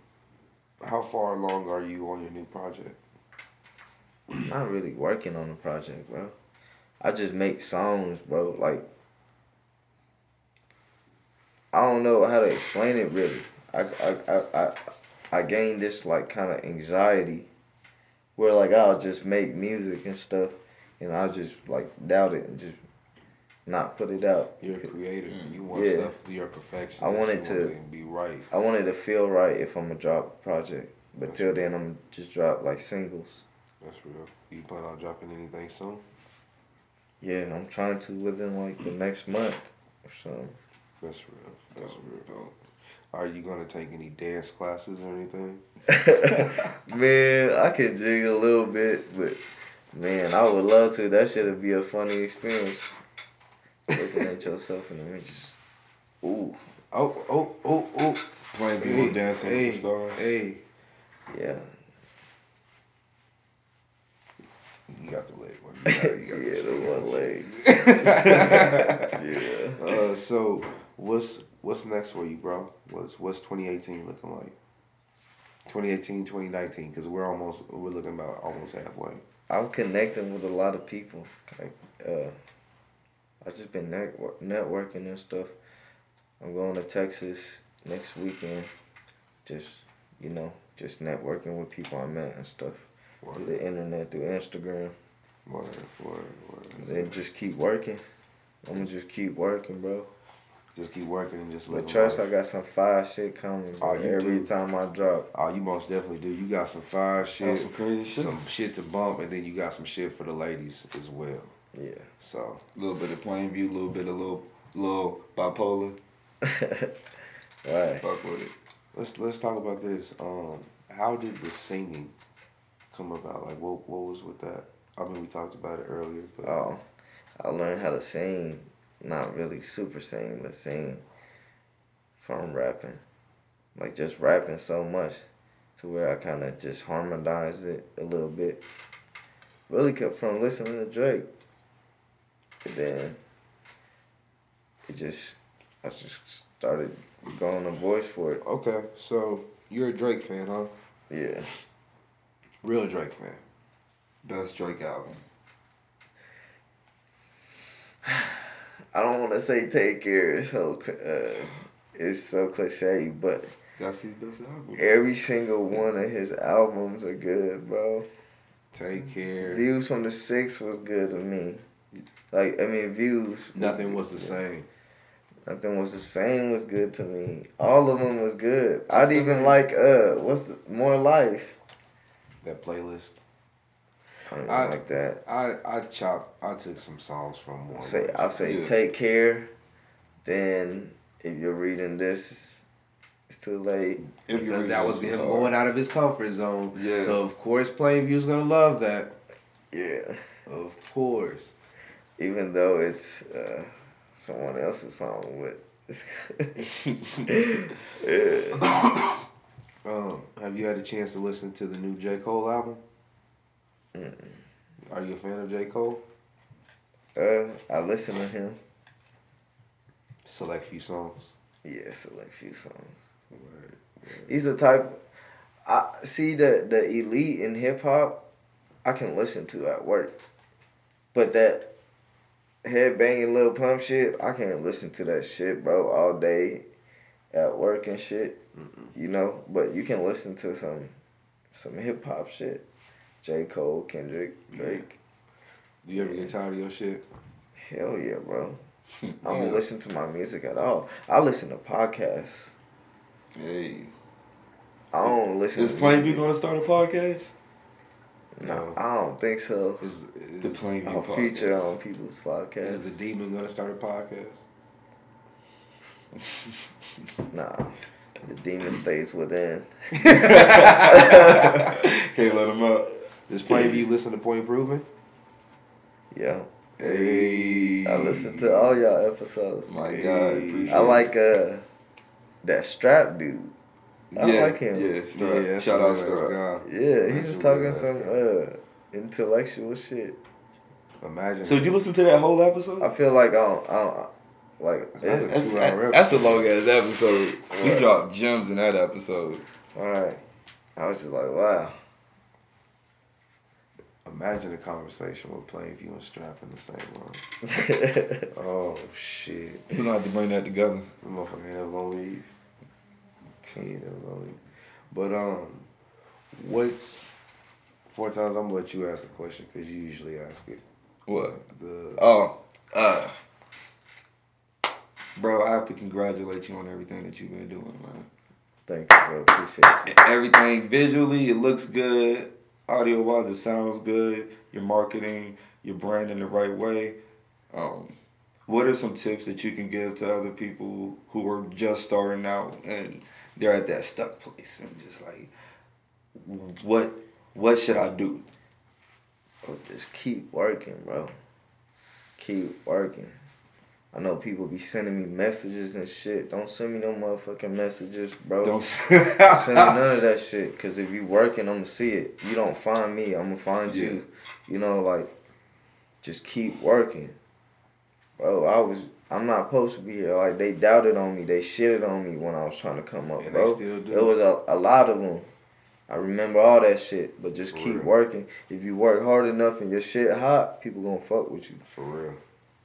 how far along are you on your new project? not really working on the project, bro. I just make songs, bro. Like I don't know how to explain it really. I I I I, I gained this like kind of anxiety, where like I'll just make music and stuff, and I'll just like doubt it and just not put it out. You're a creator. Mm. You want Yeah. stuff to your perfection. I want it to- things be right. I want it to feel right if I'm gonna drop a project, but till then I'm just drop like singles. That's real. You plan on dropping anything soon? Yeah, I'm trying to within like the next month or something. That's real. That's real. Are you gonna take any dance classes or anything? Man, I can jig a little bit, but man, I would love to. That should be a funny experience. Looking at yourself in the mirror, just ooh, Oh, oh, oh, oh. Playing people dancing hey, with the stars. Hey, yeah, you got the leg one. You got, you got yeah, the the one leg. yeah, Uh, so what's what's next for you, bro? What's what's 2018 looking like? 2018, 2019, because we're almost we're looking about almost halfway. I'm connecting with a lot of people. Like, uh, I've just been network- networking and stuff. I'm going to Texas next weekend. Just, you know, just networking with people I met and stuff through the internet, through Instagram. Word, word, word. Then just keep working. I'm gonna just keep working, bro. Just keep working and just But live. trust, I got some fire shit coming. Oh, you Every do. time I drop, Oh, you most definitely do. You got some fire shit, That's some crazy shit. some shit to bump, and then you got some shit for the ladies as well. Yeah. So A little bit of Plainview, a little bit of little little bipolar. right. Fuck with it. let's let's talk about this. Um, how did the singing come about? Like, what what was with that? I mean, we talked about it earlier, but Oh, I learned how to sing. Not really super sing, but sing from rapping. Like just rapping so much to where I kind of just harmonized it a little bit. Really kept from listening to Drake. And then it just, I just started growing a voice for it. okay. So you're a Drake fan, huh? Yeah. Real Drake fan. Best Drake album. I don't want to say take care. It's so, uh, it's so cliche, but That's his best album. Every single one of his albums are good, bro. Take care. Views from the Six was good to me. Like I mean, Views. Nothing was good. the same. Nothing was the same. Was good to me. All of them was good. I'd even like uh, what's the, More Life. That playlist. I don't I- like that. I I chopped. I took some songs from one. Say I'll say Yeah. Take Care. Then if you're reading this, it's too late. If because that was him hard. going out of his comfort zone. Yeah. So of course, Plainview's gonna love that. Yeah. Of course. Even though it's uh, someone else's song with. yeah. Um, have you had a chance to listen to the new J Cole album? Are you a fan of J Cole? Uh, I listen to him. Select few songs. Yeah, select few songs. He's the type. I see the the elite in hip hop. I can listen to at work, but that head banging little pump shit, I can't listen to that shit, bro, all day at work and shit. You know, but you can listen to some some hip hop shit. J Cole, Kendrick, Drake. Do you ever get tired of your shit? Hell yeah, bro. I don't Yeah. listen to my music at all. I listen to podcasts. Hey. I don't listen. Is to Plainview gonna start a podcast? No, I don't think so. Is, The is, Plainview I'll podcast. feature on people's podcasts. is the demon gonna start a podcast? Nah, the demon stays within. Can't let him up. Does Plainview listen to Point Proven? Yeah, Hey. I listen to all y'all episodes. My God, Hey. appreciate I like uh that strap dude. I yeah, like him. Yeah, Strap. Yeah, that's Shout out real nice guy. Yeah, he That's was talking some uh intellectual shit. Imagine. So did you listen to that whole episode? I feel like I don't, I don't like. That's a That's, two-hour that's a long ass episode. We What? dropped gems in that episode. all right, I was just like, wow. Imagine a conversation with Plainview and Strap in the same room. oh shit. We're gonna have to bring that together. The motherfucker ain't never gonna leave. He ain't never gonna. But um, what's four times? I'm gonna let you ask the question because you usually ask it. What? The Oh, uh, bro, I have to congratulate you on everything that you've been doing, man. Thank you, bro. Appreciate you. Everything visually, it looks good. Audio wise, it sounds good. Your marketing, your brand in the right way. Um, what are some tips that you can give to other people who are just starting out and they're at that stuck place and just like, what, what should I do? Oh, just keep working, bro. Keep working. I know people be sending me messages and shit. Don't send me no motherfucking messages, bro. Don't. Don't send me none of that shit. Cause if you working, I'ma see it. You don't find me, I'ma find you. You know, like, just keep working, bro. I was, I'm not supposed to be here. Like they doubted on me, they shitted on me when I was trying to come up, And they bro. still do. It was a, a lot of them. I remember all that shit, but just For keep real. working. If you work hard enough and your shit hot, people gonna fuck with you. for real.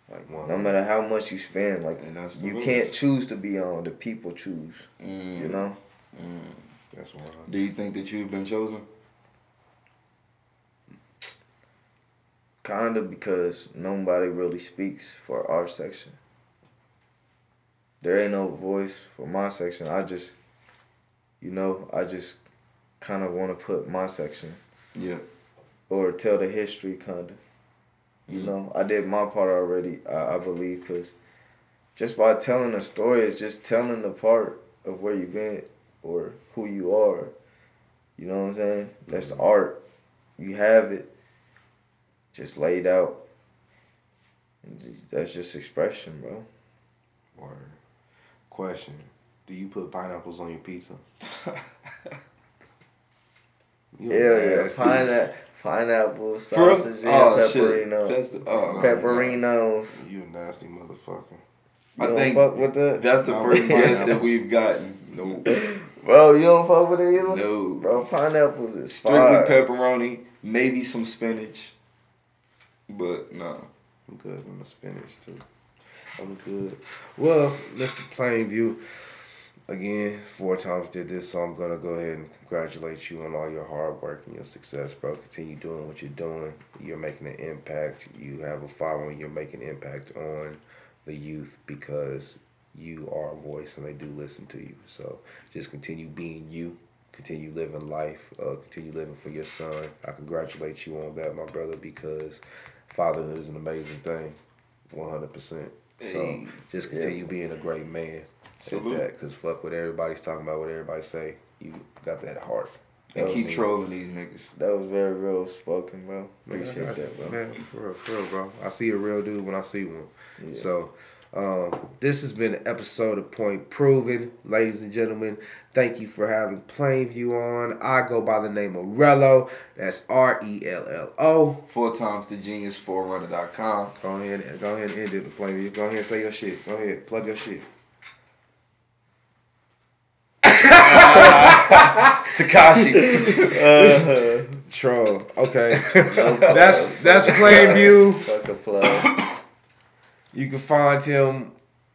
Like Wow. no matter how much you spend, like And that's you rules. can't choose to be on. The people choose. Mm, You know. mm. That's why. Do you think that you've been chosen? Kinda because nobody really speaks for our section. There ain't no voice for my section. I just, you know, I just kind of want to put my section Yeah. or tell the history, kind of. You Mhm. know, I did my part already. I, I believe because just by telling a story is just telling the part of where you've been or who you are. You know what I'm saying? That's art. You have it, just laid out. That's just expression, bro. Word. Question: Do you put pineapples on your pizza? You Hell yeah, pineapple, pineapple, sausage, Oh, pepperino. That's the, oh, Pepperinos. You a nasty motherfucker. You I don't think fuck with that, That's the No, first guest that we've gotten. Nope. bro. You don't fuck with it either, No. bro. Pineapples is Strictly fire. pepperoni, maybe some spinach. But no. I'm good on the spinach too. I'm good. Well, Mr. Plainview, again, four times did this, so I'm gonna go ahead and congratulate you on all your hard work and your success, bro. Continue doing what you're doing. You're making an impact. You have a following. You're making an impact on the youth because you are a voice and they do listen to you. So just continue being you. Continue living life. Uh, continue living for your son. I congratulate you on that, my brother, because fatherhood is an amazing thing. One hundred percent. So just continue being a great man. At that, cause fuck what everybody's talking about, what everybody say. You got that heart. And keep me. trolling these niggas. That was very real spoken, bro. Man, Appreciate I- that, bro. Man, for real, for real, bro. I see a real dude when I see one. Yeah. So, um, this has been an episode of Point Proven. Ladies and gentlemen, thank you for having Plainview on. I go by the name of Rello. That's R E L L O. Four times the genius4runner.com. Go ahead, go ahead and end it, the Plainview. Go ahead and say your shit. Go ahead, plug your shit. Tekashi. Uh, Troll. Okay. that's that's Plainview. Fuck a plug. You can find him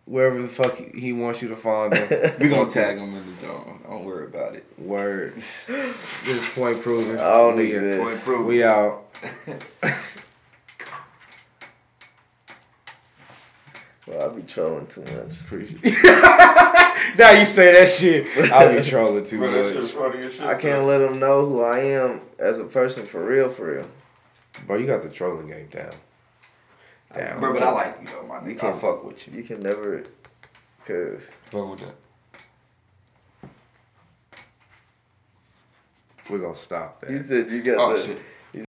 wherever the fuck he wants you to find him. we gonna tag him in the joint. Don't worry about it. Words. This is Point Proven. I don't we, exist. Point proven. we out. Well, I be trolling too much. Appreciate Now you say that shit. I'll be trolling too much. I can't let them know who I am as a person for real, for real. Bro, you got the trolling game down. Down. Bro, but I like you though, my You nigga. I can't- fuck with you. You can never, cause Fuck with that. We're gonna stop that. you said you got Oh the shit.